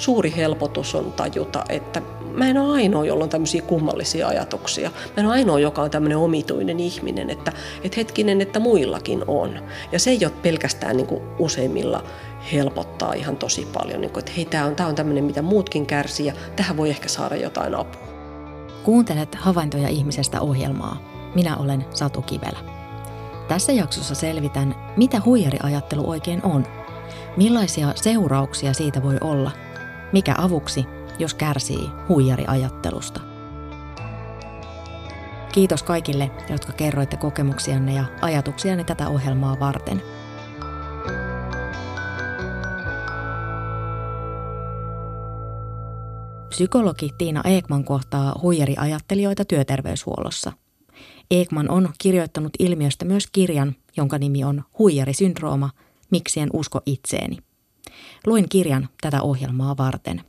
suuri helpotus on tajuta, että mä en ole ainoa, jolla on tämmöisiä kummallisia ajatuksia. Mä en ole ainoa, joka on tämmöinen omituinen ihminen, että, että hetkinen, että muillakin on. Ja se ei ole pelkästään niin kuin useimmilla helpottaa ihan tosi paljon, niin kuin, että hei, tämä on, on tämmöinen, mitä muutkin kärsii ja tähän voi ehkä saada jotain apua. Kuuntelet Havaintoja ihmisestä ohjelmaa. Minä olen Satu Kivelä. Tässä jaksossa selvitän, mitä huijariajattelu oikein on. Millaisia seurauksia siitä voi olla? Mikä avuksi, jos kärsii huijariajattelusta? Kiitos kaikille, jotka kerroitte kokemuksianne ja ajatuksianne tätä ohjelmaa varten. Psykologi Tiina Eekman kohtaa huijariajattelijoita työterveyshuollossa. Eekman on kirjoittanut ilmiöstä myös kirjan, jonka nimi on Huijarisyndrooma, miksi en usko itseeni. Luin kirjan tätä ohjelmaa varten.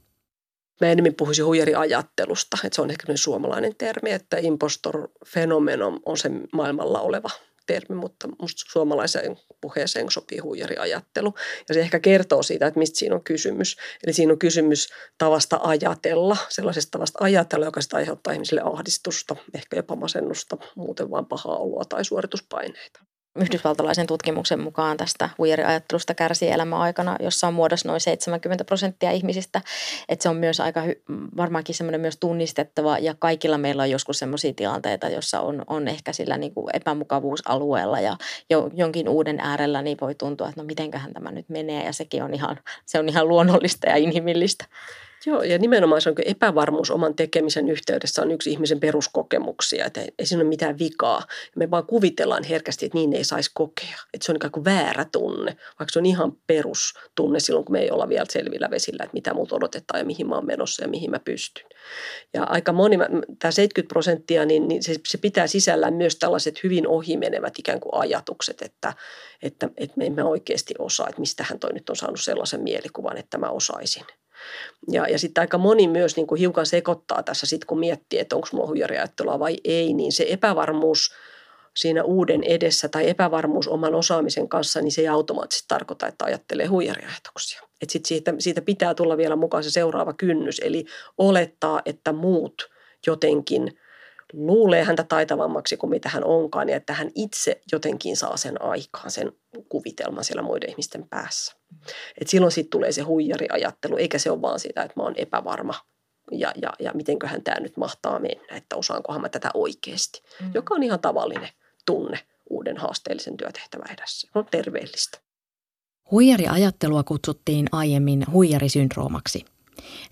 Mä enemmän puhuisin huijariajattelusta, että se on ehkä suomalainen termi, että impostor-fenomeno on se maailmalla oleva termi, mutta musta suomalaiseen puheeseen sopii huijariajattelu. Ja se ehkä kertoo siitä, että mistä siinä on kysymys. Eli siinä on kysymys tavasta ajatella, sellaisesta tavasta ajatella, joka sitä aiheuttaa ihmisille ahdistusta, ehkä jopa masennusta, muuten vain pahaa oloa tai suorituspaineita. Yhdysvaltalaisen tutkimuksen mukaan tästä huijariajattelusta kärsii elämäaikana, jossa on muodossa noin 70 prosenttia ihmisistä. Että se on myös aika varmaankin semmoinen myös tunnistettava ja kaikilla meillä on joskus semmoisia tilanteita, jossa on, on ehkä sillä niin kuin epämukavuusalueella ja jo, jonkin uuden äärellä niin voi tuntua, että no mitenköhän tämä nyt menee ja sekin on ihan, se on ihan luonnollista ja inhimillistä. Joo, ja nimenomaan se on epävarmuus oman tekemisen yhteydessä on yksi ihmisen peruskokemuksia, että ei siinä ole mitään vikaa. Me vaan kuvitellaan herkästi, että niin ei saisi kokea. Että se on ikään kuin väärä tunne, vaikka se on ihan perustunne silloin, kun me ei olla vielä selvillä vesillä, että mitä muut odotetaan ja mihin mä oon menossa ja mihin mä pystyn. Ja aika moni, tämä 70 prosenttia, niin, niin se, se pitää sisällään myös tällaiset hyvin ohimenevät ikään kuin ajatukset, että, että, että me emme oikeasti osaa, että mistähän toi nyt on saanut sellaisen mielikuvan, että mä osaisin – ja, ja sitten aika moni myös niin kuin hiukan sekoittaa tässä sitten, kun miettii, että onko mulla huijariajattelua vai ei, niin se epävarmuus siinä uuden edessä tai epävarmuus oman osaamisen kanssa, niin se ei automaattisesti tarkoita, että ajattelee huijariajatuksia. Että sit siitä, siitä pitää tulla vielä mukaan se seuraava kynnys, eli olettaa, että muut jotenkin luulee häntä taitavammaksi kuin mitä hän onkaan ja että hän itse jotenkin saa sen aikaan, sen kuvitelman siellä muiden ihmisten päässä. Et silloin sitten tulee se huijariajattelu, eikä se ole vaan sitä, että mä oon epävarma ja, ja, ja mitenköhän tämä nyt mahtaa mennä, että osaankohan mä tätä oikeasti, mm. joka on ihan tavallinen tunne uuden haasteellisen työtehtävän edessä. On terveellistä. Huijariajattelua kutsuttiin aiemmin huijarisyndroomaksi.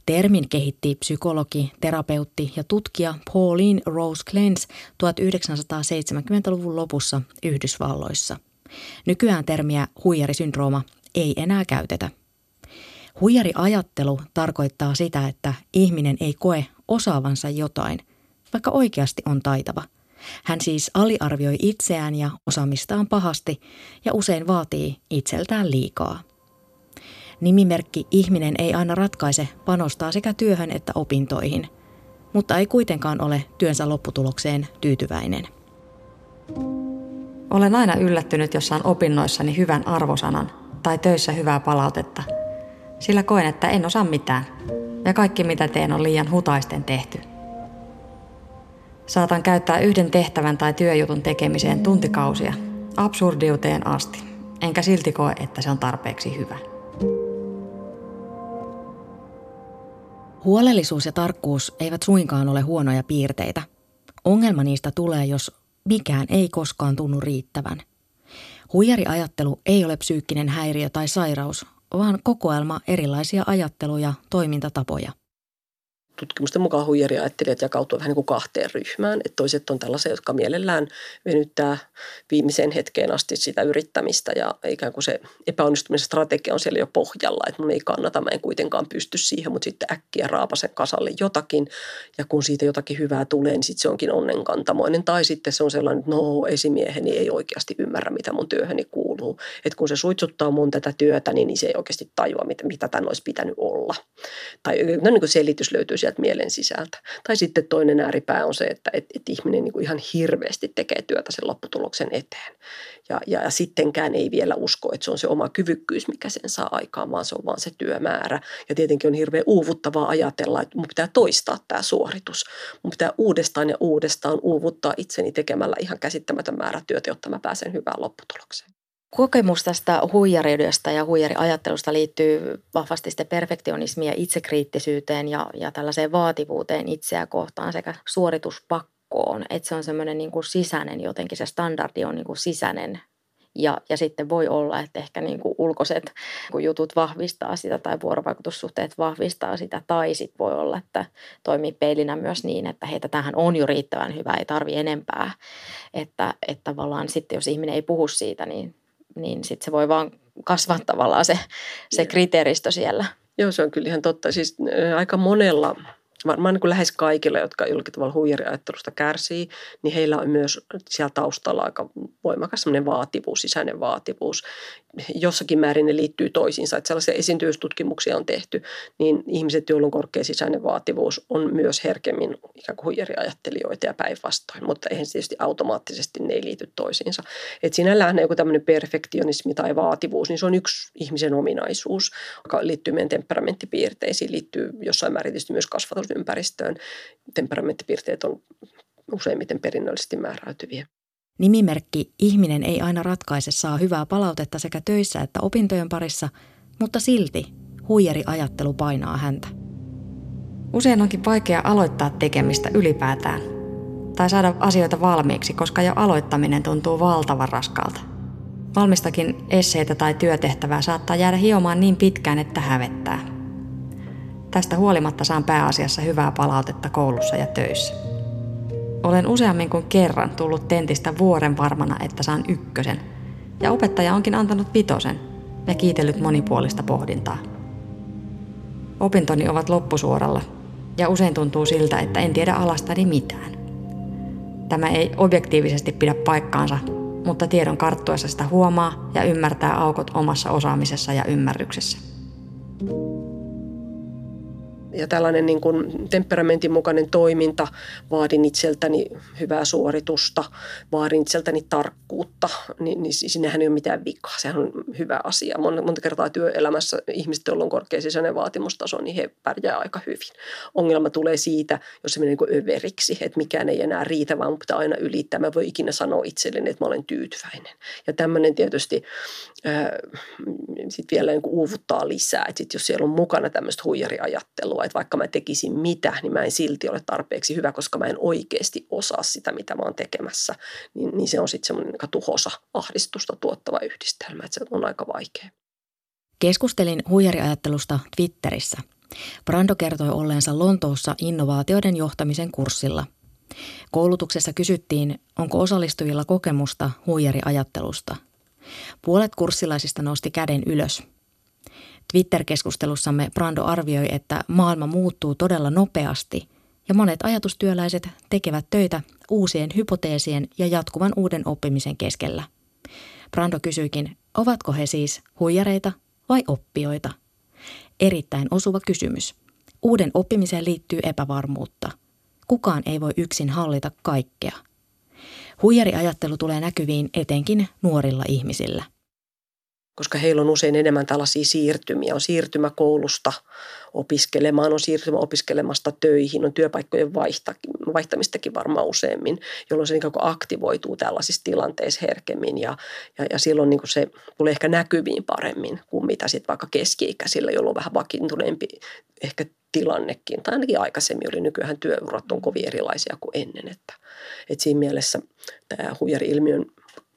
Termin kehitti psykologi, terapeutti ja tutkija Pauline Rose Clance 1970-luvun lopussa Yhdysvalloissa. Nykyään termiä huijarisyndrooma ei enää käytetä. Huijariajattelu tarkoittaa sitä, että ihminen ei koe osaavansa jotain, vaikka oikeasti on taitava. Hän siis aliarvioi itseään ja osaamistaan pahasti ja usein vaatii itseltään liikaa. Nimimerkki ihminen ei aina ratkaise panostaa sekä työhön että opintoihin, mutta ei kuitenkaan ole työnsä lopputulokseen tyytyväinen. Olen aina yllättynyt, jos saan opinnoissani hyvän arvosanan tai töissä hyvää palautetta, sillä koen, että en osaa mitään ja kaikki mitä teen on liian hutaisten tehty. Saatan käyttää yhden tehtävän tai työjutun tekemiseen tuntikausia, absurdiuteen asti, enkä silti koe, että se on tarpeeksi hyvä. Huolellisuus ja tarkkuus eivät suinkaan ole huonoja piirteitä. Ongelma niistä tulee, jos mikään ei koskaan tunnu riittävän. Huijariajattelu ei ole psyykkinen häiriö tai sairaus, vaan kokoelma erilaisia ajatteluja, toimintatapoja tutkimusten mukaan huijariajattelijat jakautuvat vähän niin kuin kahteen ryhmään. Että toiset on tällaisia, jotka mielellään venyttää viimeiseen hetkeen asti sitä yrittämistä ja ikään kuin se epäonnistumisen strategia on siellä jo pohjalla, että mun ei kannata, mä en kuitenkaan pysty siihen, mutta sitten äkkiä raapasen kasalle jotakin ja kun siitä jotakin hyvää tulee, niin sitten se onkin onnenkantamoinen. Tai sitten se on sellainen, että no esimieheni ei oikeasti ymmärrä, mitä mun työhöni kuuluu kuuluu. Että kun se suitsuttaa mun tätä työtä, niin, niin se ei oikeasti tajua, mitä, mitä tämän olisi pitänyt olla. Tai no, niin kuin selitys löytyy sieltä mielen sisältä. Tai sitten toinen ääripää on se, että et, et ihminen niin kuin ihan hirveästi tekee työtä sen lopputuloksen eteen. Ja, ja, ja sittenkään ei vielä usko, että se on se oma kyvykkyys, mikä sen saa aikaan, vaan se on vaan se työmäärä. Ja tietenkin on hirveän uuvuttavaa ajatella, että mun pitää toistaa tämä suoritus. Mun pitää uudestaan ja uudestaan uuvuttaa itseni tekemällä ihan käsittämätön määrä työtä, jotta mä pääsen hyvään lopputulokseen. Kokemus tästä huijariudesta ja huijariajattelusta liittyy vahvasti sitten perfektionismiin ja itsekriittisyyteen ja, ja tällaiseen vaativuuteen itseä kohtaan sekä suorituspakkoon. Että se on semmoinen niin kuin sisäinen jotenkin, se standardi on niin kuin sisäinen ja, ja sitten voi olla, että ehkä niin kuin ulkoiset kun jutut vahvistaa sitä tai vuorovaikutussuhteet vahvistaa sitä. Tai sitten voi olla, että toimii peilinä myös niin, että heitä tähän on jo riittävän hyvä, ei tarvi enempää. Että, että tavallaan sitten jos ihminen ei puhu siitä, niin, niin sitten se voi vaan kasvaa tavallaan se, se kriteeristö siellä. Joo, se on kyllä ihan totta. Siis aika monella varmaan niin kuin lähes kaikilla, jotka jollakin tavalla huijariajattelusta kärsii, niin heillä on myös siellä taustalla aika voimakas vaativuus, sisäinen vaativuus jossakin määrin ne liittyy toisiinsa. Että sellaisia esiintyvystutkimuksia on tehty, niin ihmiset, joilla on korkea sisäinen vaativuus, on myös herkemmin ikään kuin huijariajattelijoita ja päinvastoin, mutta eihän tietysti automaattisesti ne ei liity toisiinsa. Että sinällään joku tämmöinen perfektionismi tai vaativuus, niin se on yksi ihmisen ominaisuus, joka liittyy meidän temperamenttipiirteisiin, liittyy jossain määrin tietysti myös kasvatusympäristöön. Temperamenttipiirteet on useimmiten perinnöllisesti määräytyviä. Nimimerkki ihminen ei aina ratkaise saa hyvää palautetta sekä töissä että opintojen parissa, mutta silti huijari ajattelu painaa häntä. Usein onkin vaikea aloittaa tekemistä ylipäätään tai saada asioita valmiiksi, koska jo aloittaminen tuntuu valtavan raskalta. Valmistakin esseitä tai työtehtävää saattaa jäädä hiomaan niin pitkään, että hävettää. Tästä huolimatta saan pääasiassa hyvää palautetta koulussa ja töissä. Olen useammin kuin kerran tullut tentistä vuoren varmana, että saan ykkösen. Ja opettaja onkin antanut vitosen ja kiitellyt monipuolista pohdintaa. Opintoni ovat loppusuoralla ja usein tuntuu siltä, että en tiedä alastani mitään. Tämä ei objektiivisesti pidä paikkaansa, mutta tiedon karttuessa sitä huomaa ja ymmärtää aukot omassa osaamisessa ja ymmärryksessä ja tällainen niin kuin temperamentin mukainen toiminta, vaadin itseltäni hyvää suoritusta, vaadin itseltäni tarkkuutta, niin, niin sinnehän ei ole mitään vikaa. Sehän on hyvä asia. Monta, kertaa työelämässä ihmiset, joilla on korkea sisäinen vaatimustaso, niin he pärjää aika hyvin. Ongelma tulee siitä, jos se menee niin överiksi, että mikään ei enää riitä, vaan pitää aina ylittää. Mä voi ikinä sanoa itselleni, että mä olen tyytyväinen. Ja tämmöinen tietysti äh, sit vielä niin uuvuttaa lisää, että sit jos siellä on mukana tämmöistä huijariajattelua, ajattelua, että vaikka mä tekisin mitä, niin mä en silti ole tarpeeksi hyvä, koska mä en oikeasti osaa sitä, mitä mä oon tekemässä. Niin, niin se on sitten semmoinen tuhosa ahdistusta tuottava yhdistelmä, että se on aika vaikea. Keskustelin huijariajattelusta Twitterissä. Brando kertoi olleensa Lontoossa innovaatioiden johtamisen kurssilla. Koulutuksessa kysyttiin, onko osallistujilla kokemusta huijariajattelusta. Puolet kurssilaisista nosti käden ylös – Twitter-keskustelussamme Brando arvioi, että maailma muuttuu todella nopeasti ja monet ajatustyöläiset tekevät töitä uusien hypoteesien ja jatkuvan uuden oppimisen keskellä. Brando kysyikin, ovatko he siis huijareita vai oppijoita? Erittäin osuva kysymys. Uuden oppimiseen liittyy epävarmuutta. Kukaan ei voi yksin hallita kaikkea. Huijariajattelu tulee näkyviin etenkin nuorilla ihmisillä – koska heillä on usein enemmän tällaisia siirtymiä. On siirtymä koulusta opiskelemaan, on siirtymä opiskelemasta töihin, on työpaikkojen vaihtamistakin varmaan useammin, jolloin se niin kuin aktivoituu tällaisissa tilanteissa herkemmin ja, ja, ja silloin niin kuin se tulee ehkä näkyviin paremmin kuin mitä sitten vaikka keski-ikäisillä, jolloin on vähän vakiintuneempi ehkä tilannekin. Tai ainakin aikaisemmin oli nykyään työurat on kovin erilaisia kuin ennen. Että, että siinä mielessä tämä huijari-ilmiön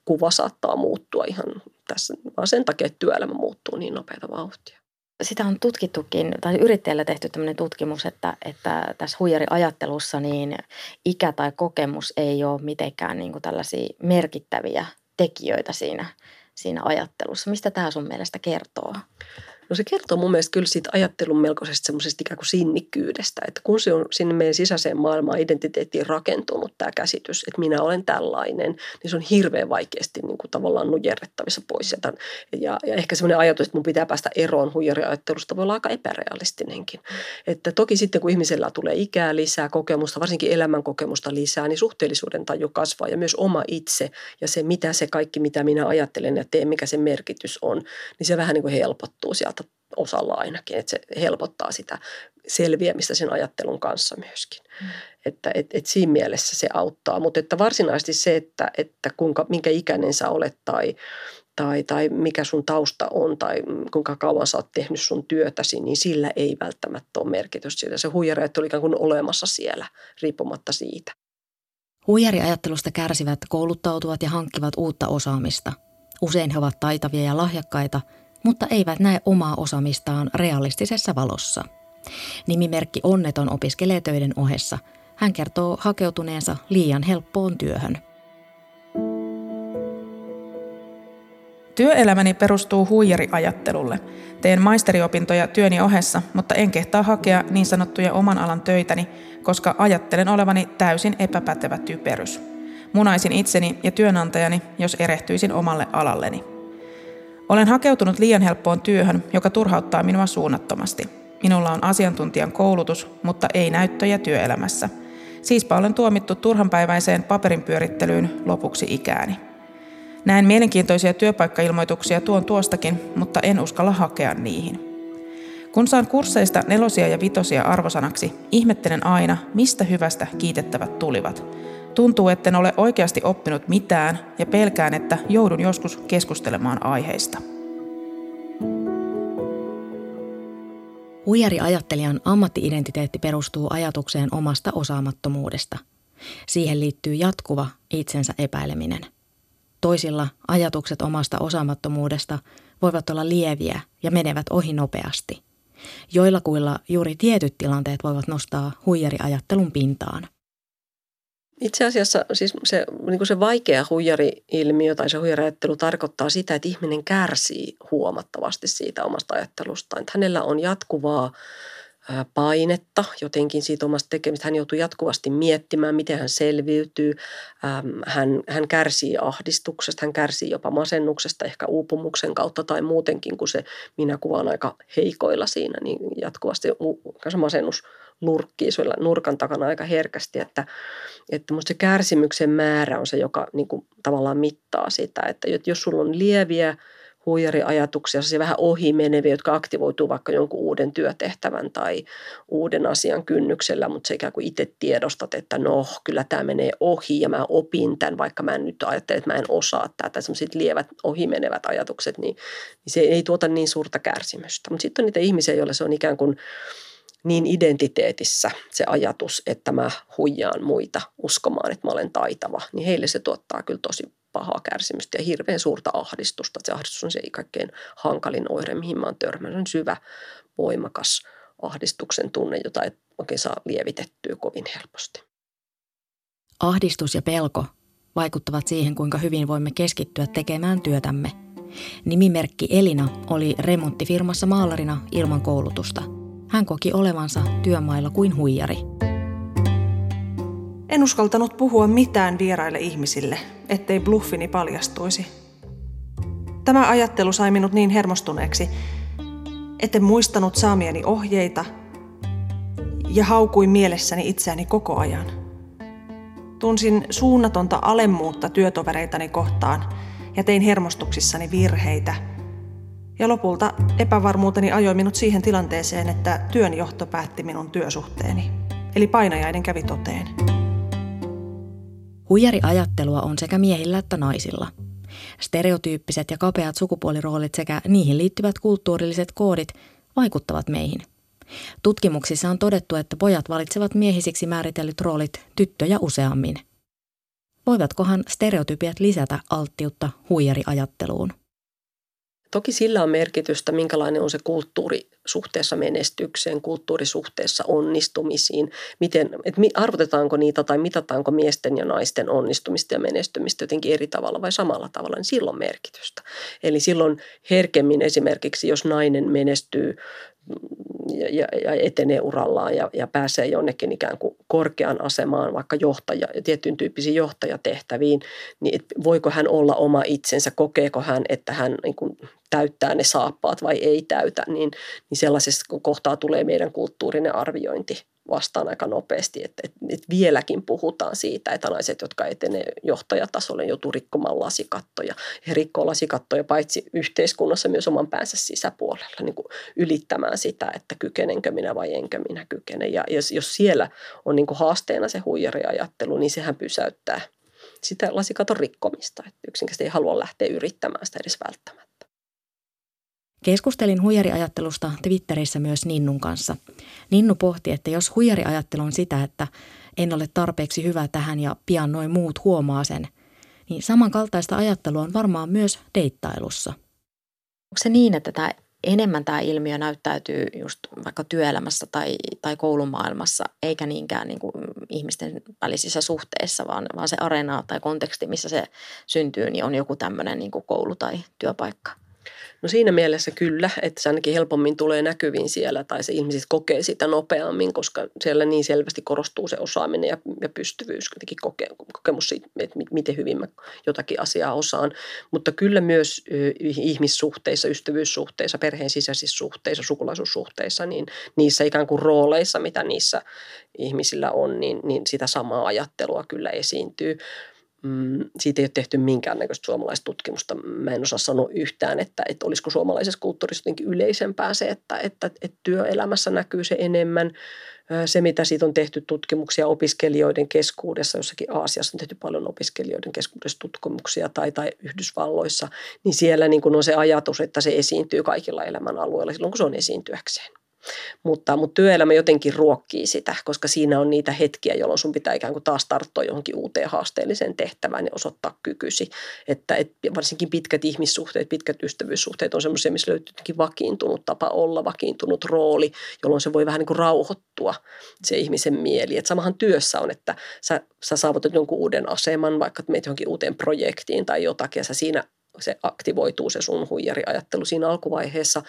kuva saattaa muuttua ihan tässä, vaan sen takia, että työelämä muuttuu niin nopeata vauhtia. Sitä on tutkittukin, tai yrittäjällä tehty tämmöinen tutkimus, että, että tässä huijariajattelussa niin ikä tai kokemus ei ole mitenkään niin kuin tällaisia merkittäviä tekijöitä siinä, siinä ajattelussa. Mistä tämä sun mielestä kertoo? No se kertoo mun mielestä kyllä siitä ajattelun melkoisesta semmoisesta ikään kuin sinnikkyydestä, että kun se on sinne meidän sisäiseen maailmaan identiteettiin rakentunut tämä käsitys, että minä olen tällainen, niin se on hirveän vaikeasti niin kuin tavallaan nujerrettavissa pois. Ja, ja ehkä semmoinen ajatus, että mun pitää päästä eroon huijariajattelusta voi olla aika epärealistinenkin. Että toki sitten kun ihmisellä tulee ikää lisää, kokemusta, varsinkin elämän kokemusta lisää, niin suhteellisuuden taju kasvaa ja myös oma itse ja se, mitä se kaikki, mitä minä ajattelen ja teen, mikä se merkitys on, niin se vähän niin kuin helpottuu sieltä osalla ainakin, että se helpottaa sitä selviämistä sen ajattelun kanssa myöskin. Mm. Että et, et siinä mielessä se auttaa, mutta että varsinaisesti se, että, että kuinka, minkä ikäinen sä olet tai, tai, tai mikä sun tausta on tai kuinka kauan sä oot tehnyt sun työtäsi, niin sillä ei välttämättä ole merkitystä. Se huijari on ikään kuin olemassa siellä riippumatta siitä. Huijariajattelusta kärsivät kouluttautuvat ja hankkivat uutta osaamista. Usein he ovat taitavia ja lahjakkaita, mutta eivät näe omaa osaamistaan realistisessa valossa. Nimimerkki Onneton opiskelee töiden ohessa. Hän kertoo hakeutuneensa liian helppoon työhön. Työelämäni perustuu huijariajattelulle. Teen maisteriopintoja työni ohessa, mutta en kehtaa hakea niin sanottuja oman alan töitäni, koska ajattelen olevani täysin epäpätevä typerys. Munaisin itseni ja työnantajani, jos erehtyisin omalle alalleni. Olen hakeutunut liian helppoon työhön, joka turhauttaa minua suunnattomasti. Minulla on asiantuntijan koulutus, mutta ei näyttöjä työelämässä. Siispä olen tuomittu turhanpäiväiseen paperinpyörittelyyn lopuksi ikääni. Näen mielenkiintoisia työpaikkailmoituksia tuon tuostakin, mutta en uskalla hakea niihin. Kun saan kursseista nelosia ja vitosia arvosanaksi, ihmettelen aina, mistä hyvästä kiitettävät tulivat. Tuntuu, etten ole oikeasti oppinut mitään ja pelkään, että joudun joskus keskustelemaan aiheista. Huijari-ajattelijan ammatti-identiteetti perustuu ajatukseen omasta osaamattomuudesta. Siihen liittyy jatkuva itsensä epäileminen. Toisilla ajatukset omasta osaamattomuudesta voivat olla lieviä ja menevät ohi nopeasti. Joillakuilla juuri tietyt tilanteet voivat nostaa huijariajattelun pintaan. Itse asiassa siis se, niin kuin se vaikea huijari-ilmiö tai se huijariajattelu tarkoittaa sitä, että ihminen kärsii huomattavasti siitä omasta ajattelustaan. Että hänellä on jatkuvaa painetta jotenkin siitä omasta tekemistä. Hän joutuu jatkuvasti miettimään, miten hän selviytyy. Hän, hän kärsii ahdistuksesta, hän kärsii jopa masennuksesta, ehkä uupumuksen kautta tai muutenkin, kun se minä kuvaan aika heikoilla siinä, niin jatkuvasti se masennus nurkkii sulla nurkan takana aika herkästi, että, että musta se kärsimyksen määrä on se, joka niin kuin, tavallaan mittaa sitä, että jos sulla on lieviä huijariajatuksia, se vähän ohi meneviä, jotka aktivoituu vaikka jonkun uuden työtehtävän tai uuden asian kynnyksellä, mutta se ikään kuin itse tiedostat, että no, kyllä tämä menee ohi ja mä opin tämän, vaikka mä en nyt ajattele, että mä en osaa tätä, semmoiset lievät ohimenevät ajatukset, niin, niin se ei tuota niin suurta kärsimystä. Mutta sitten on niitä ihmisiä, joilla se on ikään kuin niin identiteetissä se ajatus, että mä huijaan muita uskomaan, että mä olen taitava, niin heille se tuottaa kyllä tosi pahaa kärsimystä ja hirveän suurta ahdistusta. Se ahdistus on se kaikkein hankalin oire, mihin mä oon törmännyt. On syvä, voimakas ahdistuksen tunne, jota ei oikein saa lievitettyä kovin helposti. Ahdistus ja pelko vaikuttavat siihen, kuinka hyvin voimme keskittyä tekemään työtämme. Nimimerkki Elina oli remonttifirmassa maalarina ilman koulutusta. Hän koki olevansa työmailla kuin huijari. En uskaltanut puhua mitään vieraille ihmisille, ettei bluffini paljastuisi. Tämä ajattelu sai minut niin hermostuneeksi, etten muistanut saamieni ohjeita ja haukuin mielessäni itseäni koko ajan. Tunsin suunnatonta alemmuutta työtovereitani kohtaan ja tein hermostuksissani virheitä. Ja lopulta epävarmuuteni ajoi minut siihen tilanteeseen, että työnjohto päätti minun työsuhteeni. Eli painajainen kävi toteen. Huijariajattelua on sekä miehillä että naisilla. Stereotyyppiset ja kapeat sukupuoliroolit sekä niihin liittyvät kulttuurilliset koodit vaikuttavat meihin. Tutkimuksissa on todettu, että pojat valitsevat miehisiksi määritellyt roolit tyttöjä useammin. Voivatkohan stereotypiat lisätä alttiutta huijariajatteluun? Toki sillä on merkitystä, minkälainen on se kulttuuri suhteessa menestykseen, kulttuurisuhteessa onnistumisiin, miten, että arvotetaanko niitä tai mitataanko miesten ja naisten onnistumista ja menestymistä jotenkin eri tavalla vai samalla tavalla, niin silloin merkitystä. Eli silloin herkemmin esimerkiksi, jos nainen menestyy ja, ja etenee urallaan ja, ja pääsee jonnekin ikään kuin korkean asemaan, vaikka johtaja, tiettyyn tyyppisiin johtajatehtäviin, niin voiko hän olla oma itsensä, kokeeko hän, että hän niin kuin täyttää ne saappaat vai ei täytä, niin, niin sellaisessa kohtaa tulee meidän kulttuurinen arviointi vastaan aika nopeasti, että, että, että vieläkin puhutaan siitä, että naiset, jotka etenee johtajatasolle, joutuu rikkomaan lasikattoja. He rikkoo lasikattoja paitsi yhteiskunnassa myös oman päänsä sisäpuolella, niin kuin ylittämään sitä, että kykenenkö minä vai enkö minä kykene. Ja jos, jos siellä on niin kuin haasteena se huijariajattelu, niin sehän pysäyttää sitä lasikaton rikkomista. Että yksinkertaisesti ei halua lähteä yrittämään sitä edes välttämättä. Keskustelin huijariajattelusta Twitterissä myös Ninnun kanssa. Ninnu pohti, että jos huijariajattelu on sitä, että en ole tarpeeksi hyvä tähän ja pian noin muut huomaa sen, niin samankaltaista ajattelua on varmaan myös deittailussa. Onko se niin, että tämä enemmän tämä ilmiö näyttäytyy just vaikka työelämässä tai, tai koulumaailmassa, eikä niinkään niin kuin ihmisten välisissä suhteissa, vaan, vaan se areena tai konteksti, missä se syntyy, niin on joku tämmöinen niin kuin koulu tai työpaikka? No siinä mielessä kyllä, että se ainakin helpommin tulee näkyviin siellä tai se ihmiset kokee sitä nopeammin, koska siellä niin selvästi korostuu se osaaminen ja, ja pystyvyys, jotenkin koke, kokemus siitä, että miten hyvin mä jotakin asiaa osaan. Mutta kyllä myös ihmissuhteissa, ystävyyssuhteissa, perheen sisäisissä suhteissa, sukulaisuussuhteissa, niin niissä ikään kuin rooleissa, mitä niissä ihmisillä on, niin, niin sitä samaa ajattelua kyllä esiintyy. Mm, siitä ei ole tehty minkäännäköistä suomalaista tutkimusta. Mä en osaa sanoa yhtään, että, että olisiko suomalaisessa kulttuurissa jotenkin yleisempää se, että, että, että työelämässä näkyy se enemmän. Se, mitä siitä on tehty tutkimuksia opiskelijoiden keskuudessa, jossakin Aasiassa on tehty paljon opiskelijoiden keskuudessa tutkimuksia tai, tai Yhdysvalloissa, niin siellä niin kuin on se ajatus, että se esiintyy kaikilla elämän alueilla silloin, kun se on esiintyäkseen. Mutta, mutta työelämä jotenkin ruokkii sitä, koska siinä on niitä hetkiä, jolloin sun pitää ikään kuin taas tarttua johonkin uuteen haasteelliseen tehtävään ja osoittaa kykysi. Että, että varsinkin pitkät ihmissuhteet, pitkät ystävyyssuhteet on semmoisia, missä löytyy vakiintunut tapa olla, vakiintunut rooli, jolloin se voi vähän niin kuin rauhoittua se ihmisen mieli. Että samahan työssä on, että sä, sä saavutat jonkun uuden aseman, vaikka meet johonkin uuteen projektiin tai jotakin ja sä siinä se aktivoituu se sun huijariajattelu siinä alkuvaiheessa.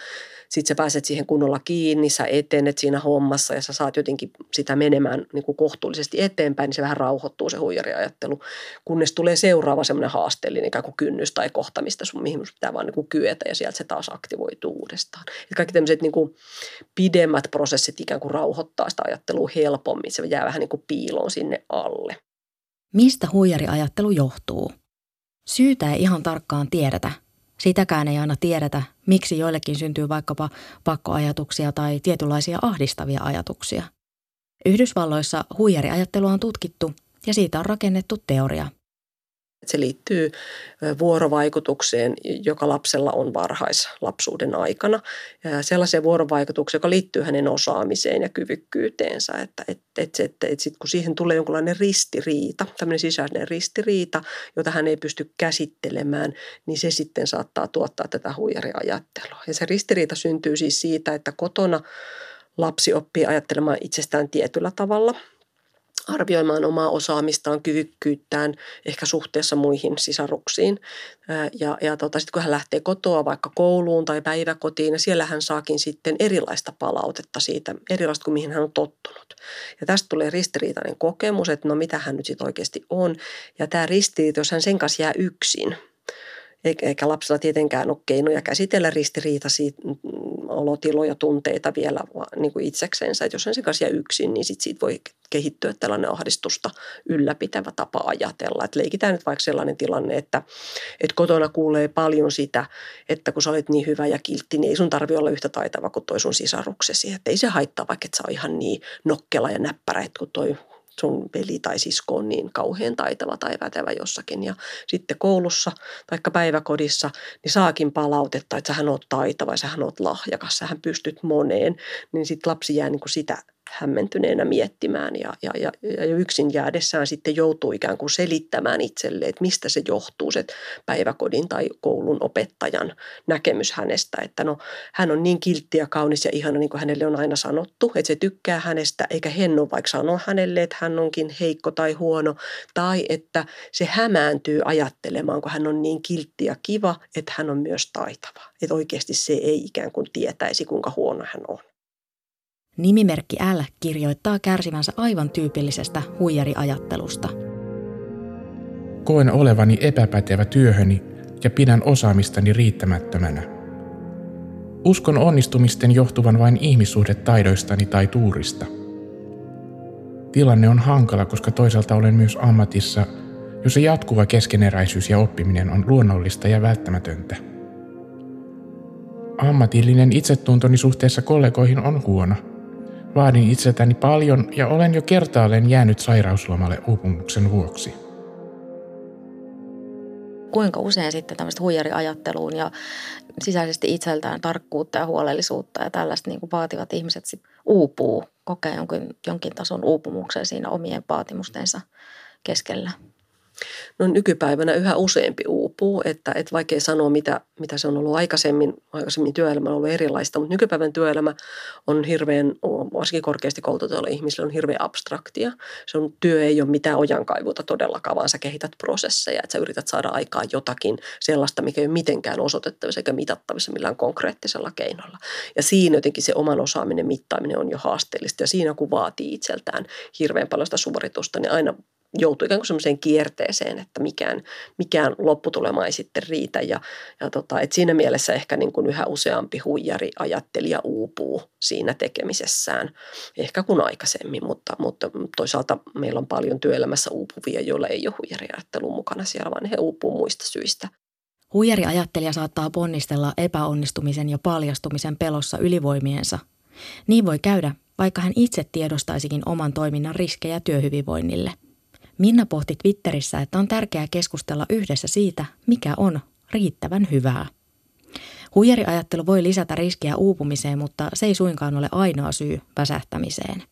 Sitten sä pääset siihen kunnolla kiinni, sä etenet siinä hommassa ja sä saat jotenkin sitä menemään niin kuin kohtuullisesti eteenpäin, niin se vähän rauhoittuu se huijariajattelu. Kunnes tulee seuraava semmoinen haasteellinen ikään kuin kynnys tai kohta, mistä sun, mihin pitää vaan niin kuin kyetä ja sieltä se taas aktivoituu uudestaan. Et kaikki tämmöiset niin kuin pidemmät prosessit ikään kuin rauhoittaa sitä ajattelua helpommin. Se jää vähän niin kuin piiloon sinne alle. Mistä huijariajattelu johtuu? Syytä ei ihan tarkkaan tiedetä. Sitäkään ei aina tiedetä, miksi joillekin syntyy vaikkapa pakkoajatuksia tai tietynlaisia ahdistavia ajatuksia. Yhdysvalloissa huijariajattelua on tutkittu ja siitä on rakennettu teoria – se liittyy vuorovaikutukseen, joka lapsella on varhaislapsuuden aikana. Sellaiseen vuorovaikutukseen, joka liittyy hänen osaamiseen ja kyvykkyyteensä. Että, että, että, että, että sit kun siihen tulee jonkinlainen ristiriita, tämmöinen sisäinen ristiriita, jota hän ei pysty käsittelemään, niin se sitten saattaa tuottaa tätä huijariajattelua. Ja se ristiriita syntyy siis siitä, että kotona lapsi oppii ajattelemaan itsestään tietyllä tavalla – arvioimaan omaa osaamistaan, kyvykkyyttään, ehkä suhteessa muihin sisaruksiin. Ja, ja tota, sitten kun hän lähtee kotoa vaikka kouluun tai päiväkotiin, ja siellä hän saakin sitten erilaista palautetta siitä, erilaista kuin mihin hän on tottunut. Ja tästä tulee ristiriitainen kokemus, että no mitä hän nyt sitten oikeasti on. Ja tämä ristiriita, jos hän sen kanssa jää yksin, eikä lapsella tietenkään ole keinoja käsitellä ristiriitaisia olotiloja, tunteita vielä niin kuin itseksensä. Että jos on se kanssa yksin, niin sit siitä voi kehittyä tällainen ahdistusta ylläpitävä tapa ajatella. Että leikitään nyt vaikka sellainen tilanne, että, että kotona kuulee paljon sitä, että kun sä olet niin hyvä ja kiltti, niin ei sun tarvi olla yhtä taitava kuin toi sun sisaruksesi. Että ei se haittaa, vaikka et sä ihan niin nokkela ja näppärä, että kun toi sun veli tai sisko on niin kauhean taitava tai pätevä jossakin. Ja sitten koulussa tai päiväkodissa niin saakin palautetta, että sähän oot taitava sähän oot lahjakas, sähän pystyt moneen. Niin sitten lapsi jää niin kuin sitä hämmentyneenä miettimään ja, ja, ja, ja yksin jäädessään sitten joutuu ikään kuin selittämään itselle, että mistä se johtuu, se päiväkodin tai koulun opettajan näkemys hänestä, että no hän on niin kiltti ja kaunis ja ihana niin kuin hänelle on aina sanottu, että se tykkää hänestä eikä henno vaikka sanoa hänelle, että hän onkin heikko tai huono tai että se hämääntyy ajattelemaan, kun hän on niin kiltti ja kiva, että hän on myös taitava, että oikeasti se ei ikään kuin tietäisi, kuinka huono hän on. Nimimerkki L kirjoittaa kärsivänsä aivan tyypillisestä huijariajattelusta. Koen olevani epäpätevä työhöni ja pidän osaamistani riittämättömänä. Uskon onnistumisten johtuvan vain ihmissuhdetaidoistani tai tuurista. Tilanne on hankala, koska toisaalta olen myös ammatissa, jossa jatkuva keskeneräisyys ja oppiminen on luonnollista ja välttämätöntä. Ammatillinen itsetuntoni suhteessa kollegoihin on huono – Vaadin itseltäni paljon ja olen jo kertaalleen jäänyt sairauslomalle uupumuksen vuoksi. Kuinka usein sitten tämmöistä huijariajatteluun ja sisäisesti itseltään tarkkuutta ja huolellisuutta ja tällaista niin kuin vaativat ihmiset sit uupuu, kokee jonkin, jonkin tason uupumuksen siinä omien vaatimustensa keskellä? No nykypäivänä yhä useampi uupuu, että, että vaikea sanoa mitä, mitä se on ollut aikaisemmin. Aikaisemmin työelämä on ollut erilaista, mutta nykypäivän työelämä on hirveän, varsinkin korkeasti koulutetuilla ihmisillä on hirveän abstraktia. Se on, työ ei ole mitään ojankaivuta todellakaan, vaan sä kehität prosesseja, että sä yrität saada aikaan jotakin sellaista, mikä ei ole mitenkään osoitettavissa eikä mitattavissa millään konkreettisella keinolla. Ja siinä jotenkin se oman osaaminen mittaaminen on jo haasteellista ja siinä kun vaatii itseltään hirveän paljon sitä suoritusta, niin aina joutuu ikään kuin semmoiseen kierteeseen, että mikään, mikään lopputulema ei sitten riitä. Ja, ja tota, et siinä mielessä ehkä niin kuin yhä useampi huijari ajattelija uupuu siinä tekemisessään, ehkä kuin aikaisemmin, mutta, mutta toisaalta meillä on paljon työelämässä uupuvia, joilla ei ole huijariajattelu mukana siellä, vaan he uupuu muista syistä. Huijariajattelija saattaa ponnistella epäonnistumisen ja paljastumisen pelossa ylivoimiensa. Niin voi käydä, vaikka hän itse tiedostaisikin oman toiminnan riskejä työhyvinvoinnille – Minna pohti Twitterissä, että on tärkeää keskustella yhdessä siitä, mikä on riittävän hyvää. Huijariajattelu voi lisätä riskiä uupumiseen, mutta se ei suinkaan ole ainoa syy väsähtämiseen.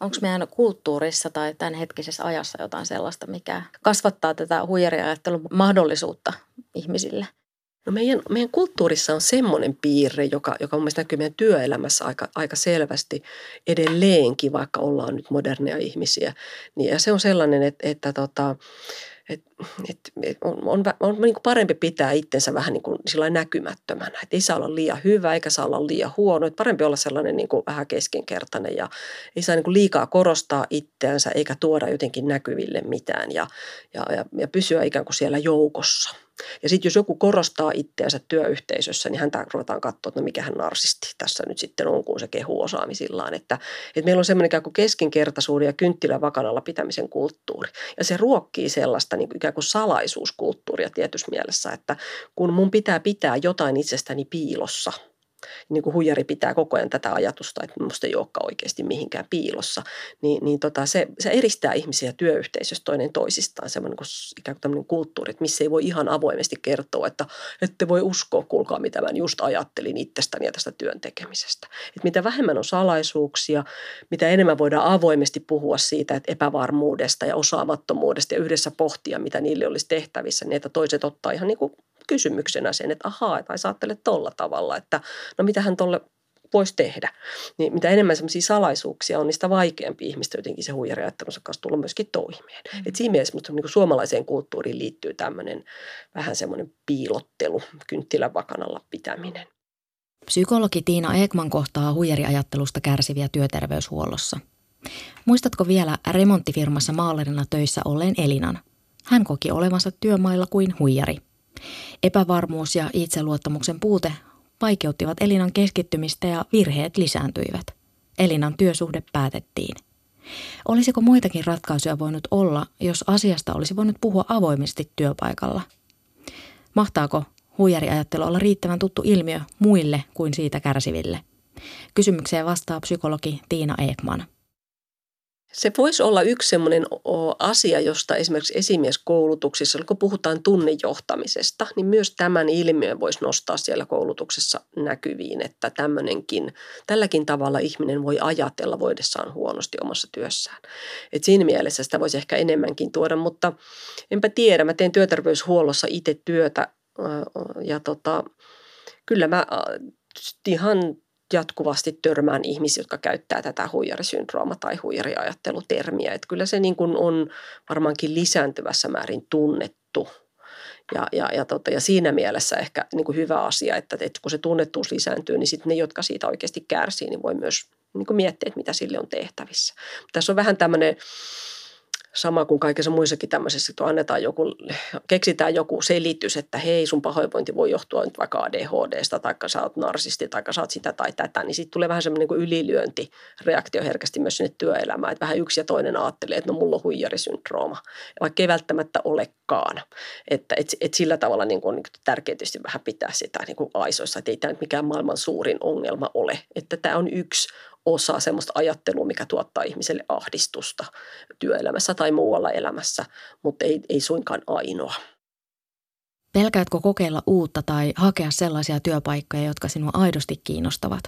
Onko meidän kulttuurissa tai tämän hetkisessä ajassa jotain sellaista, mikä kasvattaa tätä huijariajattelun mahdollisuutta ihmisille? No meidän, meidän kulttuurissa on semmoinen piirre, joka, joka mun mielestä näkyy meidän työelämässä aika, aika selvästi edelleenkin, vaikka ollaan nyt moderneja ihmisiä. Niin, ja se on sellainen, että, että tota, et, et, et on, on, on niin kuin parempi pitää itsensä vähän niin kuin näkymättömänä. Et ei saa olla liian hyvä eikä saa olla liian huono. Et parempi olla sellainen niin kuin vähän keskinkertainen ja ei saa niin kuin liikaa korostaa itseänsä eikä tuoda jotenkin näkyville mitään ja, ja, ja, ja pysyä ikään kuin siellä joukossa – ja sitten jos joku korostaa itseänsä työyhteisössä, niin häntä ruvetaan katsoa, että no mikä hän narsisti tässä nyt sitten on, kun se kehuu osaamisillaan. Että, että meillä on semmoinen ikään kuin keskinkertaisuuden ja kynttilän vakanalla pitämisen kulttuuri. Ja se ruokkii sellaista niin kuin ikään kuin salaisuuskulttuuria tietyssä mielessä, että kun mun pitää pitää jotain itsestäni piilossa – niin kuin huijari pitää koko ajan tätä ajatusta, että minusta ei olekaan oikeasti mihinkään piilossa, niin, niin tota, se, se eristää ihmisiä työyhteisössä toinen toisistaan, semmoinen kuin, ikään kuin tämmöinen kulttuuri, että missä ei voi ihan avoimesti kertoa, että ette voi uskoa, kuulkaa mitä mä just ajattelin itsestäni ja tästä työn tekemisestä. Että mitä vähemmän on salaisuuksia, mitä enemmän voidaan avoimesti puhua siitä, että epävarmuudesta ja osaamattomuudesta ja yhdessä pohtia, mitä niille olisi tehtävissä, niin että toiset ottaa ihan niin kuin kysymyksenä sen, että ahaa, tai sä ajattelet tolla tavalla, että no mitä hän tolle voisi tehdä. Niin mitä enemmän sellaisia salaisuuksia on, niistä vaikeampi ihmistä jotenkin se huijariajattelunsa kanssa tulla myöskin toimeen. Mm. Et siinä mielessä mutta niin suomalaiseen kulttuuriin liittyy tämmöinen vähän semmoinen piilottelu, kynttilän vakanalla pitäminen. Psykologi Tiina Ekman kohtaa huijariajattelusta kärsiviä työterveyshuollossa. Muistatko vielä remonttifirmassa maalarina töissä olleen Elinan? Hän koki olevansa työmailla kuin huijari – Epävarmuus ja itseluottamuksen puute vaikeuttivat Elinan keskittymistä ja virheet lisääntyivät. Elinan työsuhde päätettiin. Olisiko muitakin ratkaisuja voinut olla, jos asiasta olisi voinut puhua avoimesti työpaikalla? Mahtaako huijariajattelu olla riittävän tuttu ilmiö muille kuin siitä kärsiville? Kysymykseen vastaa psykologi Tiina Ekman. Se voisi olla yksi sellainen asia, josta esimerkiksi esimieskoulutuksissa, kun puhutaan tunnejohtamisesta, niin myös tämän ilmiön voisi nostaa siellä koulutuksessa näkyviin, että tämmöinenkin, tälläkin tavalla ihminen voi ajatella voidessaan huonosti omassa työssään. Et siinä mielessä sitä voisi ehkä enemmänkin tuoda, mutta enpä tiedä. Mä teen työterveyshuollossa itse työtä ja tota, kyllä mä ihan jatkuvasti törmään ihmisiä, jotka käyttää tätä huijarisyndrooma- tai huijariajattelutermiä. Että kyllä se niin kuin on varmaankin lisääntyvässä määrin tunnettu. Ja, ja, ja, tota, ja siinä mielessä ehkä niin kuin hyvä asia, että, että kun se tunnettuus lisääntyy, niin sitten ne, jotka siitä oikeasti kärsii, niin voi myös niin kuin miettiä, että mitä sille on tehtävissä. Tässä on vähän tämmöinen sama kuin kaikessa muissakin tämmöisessä, että annetaan joku, keksitään joku selitys, että hei sun pahoinvointi voi johtua nyt vaikka ADHDsta, tai sä oot narsisti, tai sä oot sitä tai tätä, niin sitten tulee vähän semmoinen niin ylilyöntireaktio herkästi myös sinne työelämään, että vähän yksi ja toinen ajattelee, että no mulla on huijarisyndrooma, vaikka ei välttämättä olekaan. Että et, et sillä tavalla niin kuin niin tärkeää tietysti vähän pitää sitä niin kuin aisoissa, että ei tämä nyt mikään maailman suurin ongelma ole, että tämä on yksi osa semmoista ajattelua, mikä tuottaa ihmiselle ahdistusta työelämässä tai muualla elämässä, mutta ei, ei suinkaan ainoa. Pelkäätkö kokeilla uutta tai hakea sellaisia työpaikkoja, jotka sinua aidosti kiinnostavat?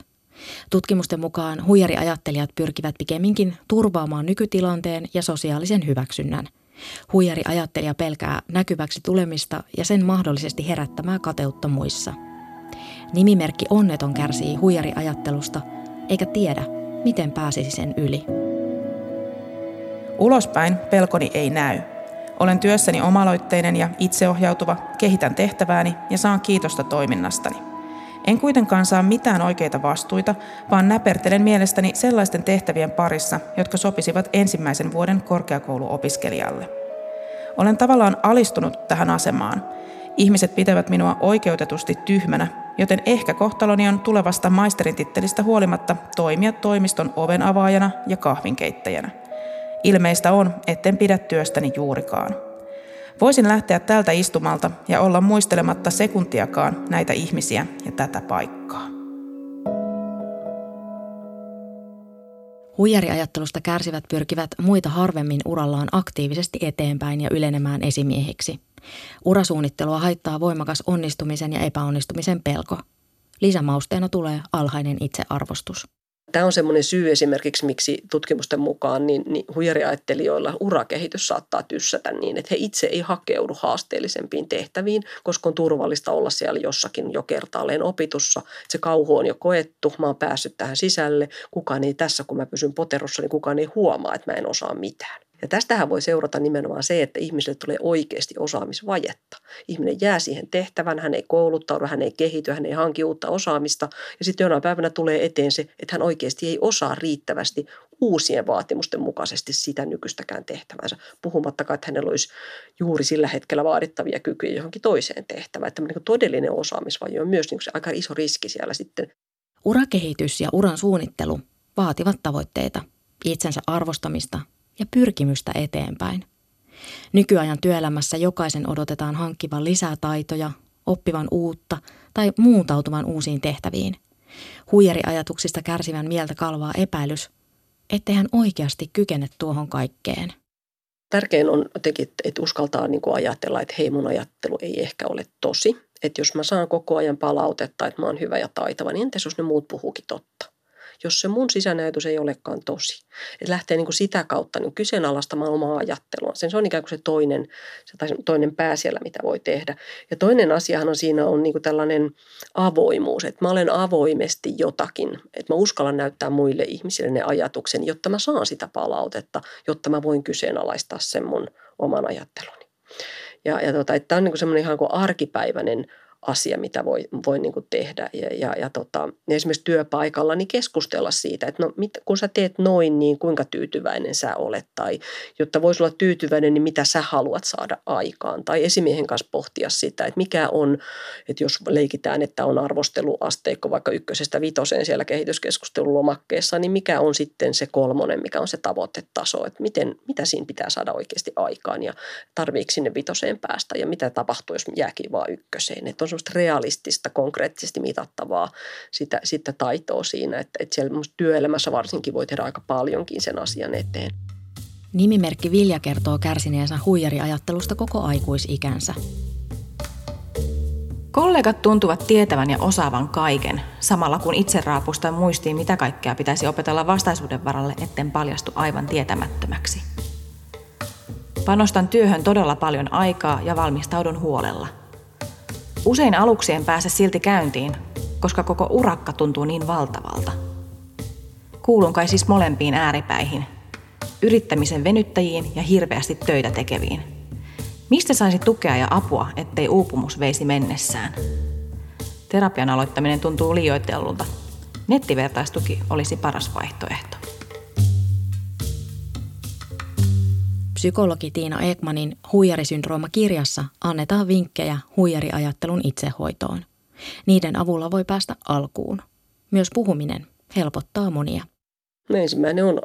Tutkimusten mukaan huijariajattelijat pyrkivät pikemminkin turvaamaan nykytilanteen ja sosiaalisen hyväksynnän. Huijariajattelija pelkää näkyväksi tulemista ja sen mahdollisesti herättämää kateutta muissa. Nimimerkki Onneton kärsii huijariajattelusta – eikä tiedä, miten pääsisi sen yli. Ulospäin pelkoni ei näy. Olen työssäni omaloitteinen ja itseohjautuva, kehitän tehtävääni ja saan kiitosta toiminnastani. En kuitenkaan saa mitään oikeita vastuita, vaan näpertelen mielestäni sellaisten tehtävien parissa, jotka sopisivat ensimmäisen vuoden korkeakouluopiskelijalle. Olen tavallaan alistunut tähän asemaan. Ihmiset pitävät minua oikeutetusti tyhmänä joten ehkä kohtaloni on tulevasta maisterin tittelistä huolimatta toimia toimiston oven avaajana ja kahvinkeittäjänä. Ilmeistä on, etten pidä työstäni juurikaan. Voisin lähteä tältä istumalta ja olla muistelematta sekuntiakaan näitä ihmisiä ja tätä paikkaa. Huijariajattelusta kärsivät pyrkivät muita harvemmin urallaan aktiivisesti eteenpäin ja ylenemään esimiehiksi. Urasuunnittelua haittaa voimakas onnistumisen ja epäonnistumisen pelko. Lisämausteena tulee alhainen itsearvostus. Tämä on semmoinen syy esimerkiksi, miksi tutkimusten mukaan niin, niin huijariajattelijoilla urakehitys saattaa tyssätä niin, että he itse ei hakeudu haasteellisempiin tehtäviin, koska on turvallista olla siellä jossakin jo kertaalleen opitussa. Se kauhu on jo koettu, mä oon päässyt tähän sisälle, kukaan ei tässä, kun mä pysyn poterossa, niin kukaan ei huomaa, että mä en osaa mitään. Ja tästähän voi seurata nimenomaan se, että ihmiselle tulee oikeasti osaamisvajetta. Ihminen jää siihen tehtävän, hän ei kouluttaudu, hän ei kehity, hän ei hanki uutta osaamista. Ja sitten jonain päivänä tulee eteen se, että hän oikeasti ei osaa riittävästi uusien vaatimusten mukaisesti sitä nykyistäkään tehtävänsä. Puhumattakaan, että hänellä olisi juuri sillä hetkellä vaadittavia kykyjä johonkin toiseen tehtävään. Että niin todellinen osaamisvaje on myös niin se aika iso riski siellä sitten. Urakehitys ja uran suunnittelu vaativat tavoitteita, itsensä arvostamista ja pyrkimystä eteenpäin. Nykyajan työelämässä jokaisen odotetaan hankkivan lisää taitoja, oppivan uutta tai muuntautuvan uusiin tehtäviin. Huijariajatuksista kärsivän mieltä kalvaa epäilys, ettei hän oikeasti kykene tuohon kaikkeen. Tärkein on jotenkin, että uskaltaa niin kuin ajatella, että hei mun ajattelu ei ehkä ole tosi. Että jos mä saan koko ajan palautetta, että mä oon hyvä ja taitava, niin entäs jos ne muut puhuukin totta? Jos se mun sisänäytös ei olekaan tosi. Että lähtee niin kuin sitä kautta niin kyseenalaistamaan omaa ajattelua. Sen se on ikään kuin se toinen, se toinen pää siellä, mitä voi tehdä. Ja toinen asiahan on siinä on niin kuin tällainen avoimuus, että mä olen avoimesti jotakin, että mä uskallan näyttää muille ihmisille ne ajatuksen, jotta mä saan sitä palautetta, jotta mä voin kyseenalaistaa sen mun oman ajatteluni. Ja, ja tota, tämä on niin semmoinen ihan kuin arkipäiväinen asia, mitä voi, voi niin kuin tehdä. Ja, ja, ja tota, esimerkiksi työpaikalla niin keskustella siitä, että no, mit, kun sä teet noin, niin kuinka tyytyväinen sä olet. Tai jotta voisi olla tyytyväinen, niin mitä sä haluat saada aikaan. Tai esimiehen kanssa pohtia sitä, että mikä on, että jos leikitään, että on arvosteluasteikko vaikka ykkösestä vitoseen siellä kehityskeskustelulomakkeessa, niin mikä on sitten se kolmonen, mikä on se tavoitetaso, että miten, mitä siinä pitää saada oikeasti aikaan ja tarviiko sinne vitoseen päästä ja mitä tapahtuu, jos jääkin vaan ykköseen. Että on semmoista realistista, konkreettisesti mitattavaa sitä, sitä taitoa siinä, että, että siellä työelämässä varsinkin voi tehdä aika paljonkin sen asian eteen. Nimimerkki Vilja kertoo kärsineensä huijariajattelusta koko aikuisikänsä. Kollegat tuntuvat tietävän ja osaavan kaiken, samalla kun itse raapustan muistiin, mitä kaikkea pitäisi opetella vastaisuuden varalle, etten paljastu aivan tietämättömäksi. Panostan työhön todella paljon aikaa ja valmistaudun huolella. Usein aluksi en pääse silti käyntiin, koska koko urakka tuntuu niin valtavalta. Kuulun kai siis molempiin ääripäihin, yrittämisen venyttäjiin ja hirveästi töitä tekeviin. Mistä saisi tukea ja apua, ettei uupumus veisi mennessään? Terapian aloittaminen tuntuu liioitellulta. Nettivertaistuki olisi paras vaihtoehto. Psykologi Tiina Ekmanin huijarisyndrooma-kirjassa annetaan vinkkejä huijariajattelun itsehoitoon. Niiden avulla voi päästä alkuun. Myös puhuminen helpottaa monia. No ensimmäinen on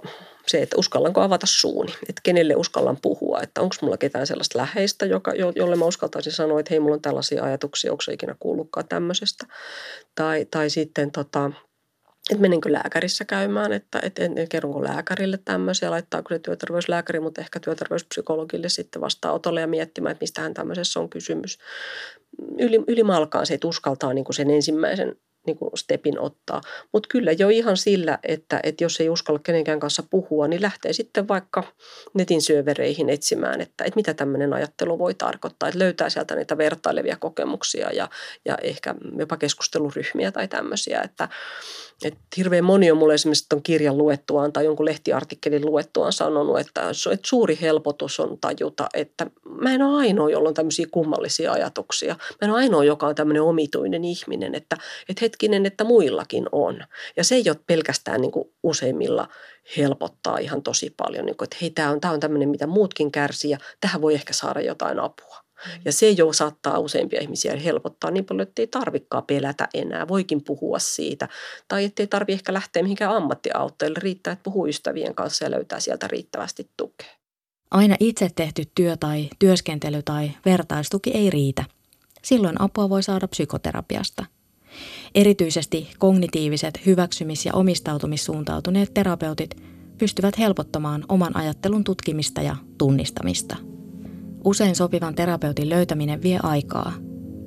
se, että uskallanko avata suuni, että kenelle uskallan puhua, että onko mulla ketään sellaista läheistä, joka, jolle mä uskaltaisin sanoa, että hei, mulla on tällaisia ajatuksia, onko se ikinä kuullutkaan tämmöisestä. Tai, tai sitten tota, että menenkö lääkärissä käymään, että, että en, kerronko lääkärille tämmöisiä, laittaako se työterveyslääkäri, mutta ehkä työterveyspsykologille sitten vastaanotolle ja miettimään, että mistähän tämmöisessä on kysymys. Yli, ylimalkaan se, että uskaltaa niin kuin sen ensimmäisen niin kuin stepin ottaa. Mutta kyllä jo ihan sillä, että, että jos ei uskalla kenenkään kanssa puhua, niin lähtee sitten vaikka netin syövereihin etsimään, että, että mitä tämmöinen ajattelu voi tarkoittaa. Että löytää sieltä niitä vertailevia kokemuksia ja, ja ehkä jopa keskusteluryhmiä tai tämmöisiä. Että, että hirveän moni on mulle esimerkiksi tuon kirjan luettuaan tai jonkun lehtiartikkelin luettuaan sanonut, että, että suuri helpotus on tajuta, että mä en ole ainoa, jolla on tämmöisiä kummallisia ajatuksia. Mä en ole ainoa, joka on tämmöinen omituinen ihminen, että, että hetkinen, että muillakin on. Ja se ei ole pelkästään niin kuin useimmilla helpottaa ihan tosi paljon, niin kuin, että hei, tämä on, tämä on tämmöinen, mitä muutkin kärsii ja tähän voi ehkä saada jotain apua. Mm. Ja se jo saattaa useimpia ihmisiä helpottaa niin paljon, että ei tarvikaan pelätä enää. Voikin puhua siitä. Tai ettei tarvi ehkä lähteä mihinkään ammattiautteille. Riittää, että puhuu ystävien kanssa ja löytää sieltä riittävästi tukea. Aina itse tehty työ tai työskentely tai vertaistuki ei riitä. Silloin apua voi saada psykoterapiasta – Erityisesti kognitiiviset hyväksymis- ja omistautumissuuntautuneet terapeutit pystyvät helpottamaan oman ajattelun tutkimista ja tunnistamista. Usein sopivan terapeutin löytäminen vie aikaa.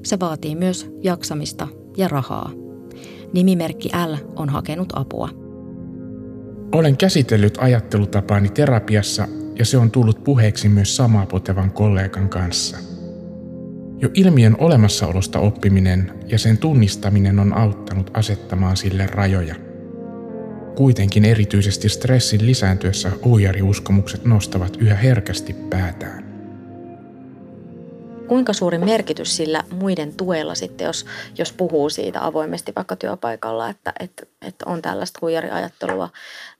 Se vaatii myös jaksamista ja rahaa. Nimimerkki L on hakenut apua. Olen käsitellyt ajattelutapaani terapiassa ja se on tullut puheeksi myös samaa potevan kollegan kanssa – jo ilmiön olemassaolosta oppiminen ja sen tunnistaminen on auttanut asettamaan sille rajoja. Kuitenkin erityisesti stressin lisääntyessä huijariuskomukset nostavat yhä herkästi päätään. Kuinka suuri merkitys sillä muiden tuella sitten, jos, jos puhuu siitä avoimesti vaikka työpaikalla, että, että, että on tällaista huijariajattelua,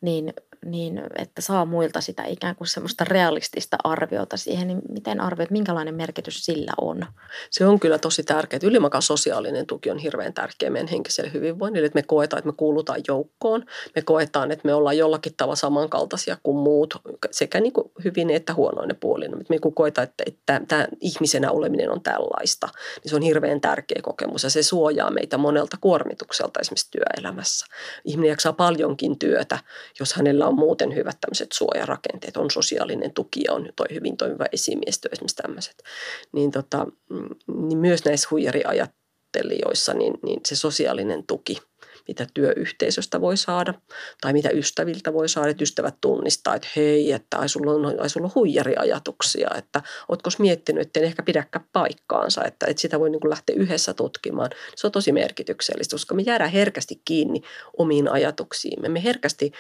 niin niin että saa muilta sitä ikään kuin semmoista realistista arviota siihen, niin miten arvioit, minkälainen merkitys sillä on? Se on kyllä tosi tärkeää. Ylimakaan sosiaalinen tuki on hirveän tärkeä meidän henkiselle hyvinvoinnille, että me koetaan, että me kuulutaan joukkoon. Me koetaan, että me ollaan jollakin tavalla samankaltaisia kuin muut, sekä niin kuin hyvin että huonoinen puolina. Me koetaan, että, että tämä ihmisenä oleminen on tällaista, niin se on hirveän tärkeä kokemus ja se suojaa meitä monelta kuormitukselta esimerkiksi työelämässä. Ihminen jaksaa paljonkin työtä, jos hänellä on on muuten hyvät tämmöiset suojarakenteet, on sosiaalinen tuki ja on toi hyvin toimiva esimiestö esimerkiksi tämmöiset, niin, tota, mm, niin myös näissä huijariajattelijoissa niin, niin se sosiaalinen tuki – mitä työyhteisöstä voi saada tai mitä ystäviltä voi saada, että ystävät tunnistaa, että hei, että ai sulla on, ai sulla on huijariajatuksia, että ootko miettinyt, että en ehkä pidäkään paikkaansa, että, että sitä voi niin kuin lähteä yhdessä tutkimaan. Se on tosi merkityksellistä, koska me jäädään herkästi kiinni omiin ajatuksiimme. Me herkästi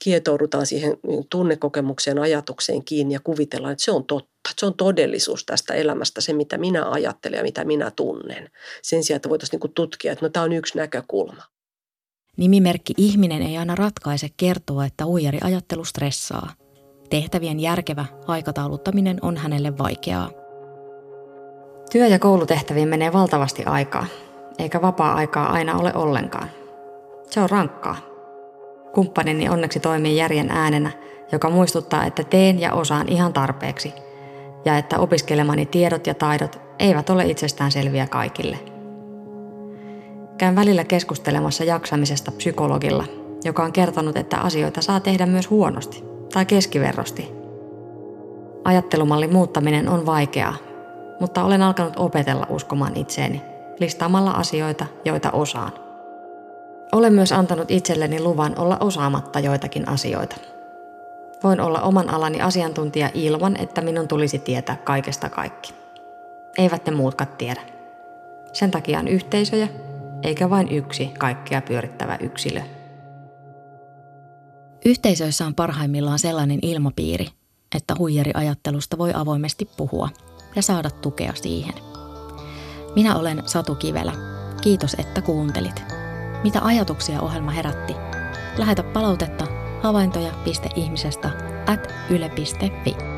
kietoudutaan siihen tunnekokemukseen, ajatukseen kiinni ja kuvitellaan, että se on totta se on todellisuus tästä elämästä, se mitä minä ajattelen ja mitä minä tunnen. Sen sijaan, että voitaisiin niin tutkia, että no, tämä on yksi näkökulma. Nimimerkki ihminen ei aina ratkaise kertoa, että uijari ajattelu stressaa. Tehtävien järkevä aikatauluttaminen on hänelle vaikeaa. Työ- ja koulutehtäviin menee valtavasti aikaa, eikä vapaa-aikaa aina ole ollenkaan. Se on rankkaa. Kumppanini onneksi toimii järjen äänenä, joka muistuttaa, että teen ja osaan ihan tarpeeksi, ja että opiskelemani tiedot ja taidot eivät ole itsestään selviä kaikille – Käyn välillä keskustelemassa jaksamisesta psykologilla, joka on kertonut, että asioita saa tehdä myös huonosti tai keskiverrosti. Ajattelumallin muuttaminen on vaikeaa, mutta olen alkanut opetella uskomaan itseeni, listaamalla asioita, joita osaan. Olen myös antanut itselleni luvan olla osaamatta joitakin asioita. Voin olla oman alani asiantuntija ilman, että minun tulisi tietää kaikesta kaikki. Eivät ne muutkaan tiedä. Sen takia on yhteisöjä, eikä vain yksi kaikkea pyörittävä yksilö. Yhteisöissä on parhaimmillaan sellainen ilmapiiri, että huijariajattelusta voi avoimesti puhua ja saada tukea siihen. Minä olen Satu Kivelä. Kiitos, että kuuntelit. Mitä ajatuksia ohjelma herätti? Lähetä palautetta havaintoja.ihmisestä at yle.fi.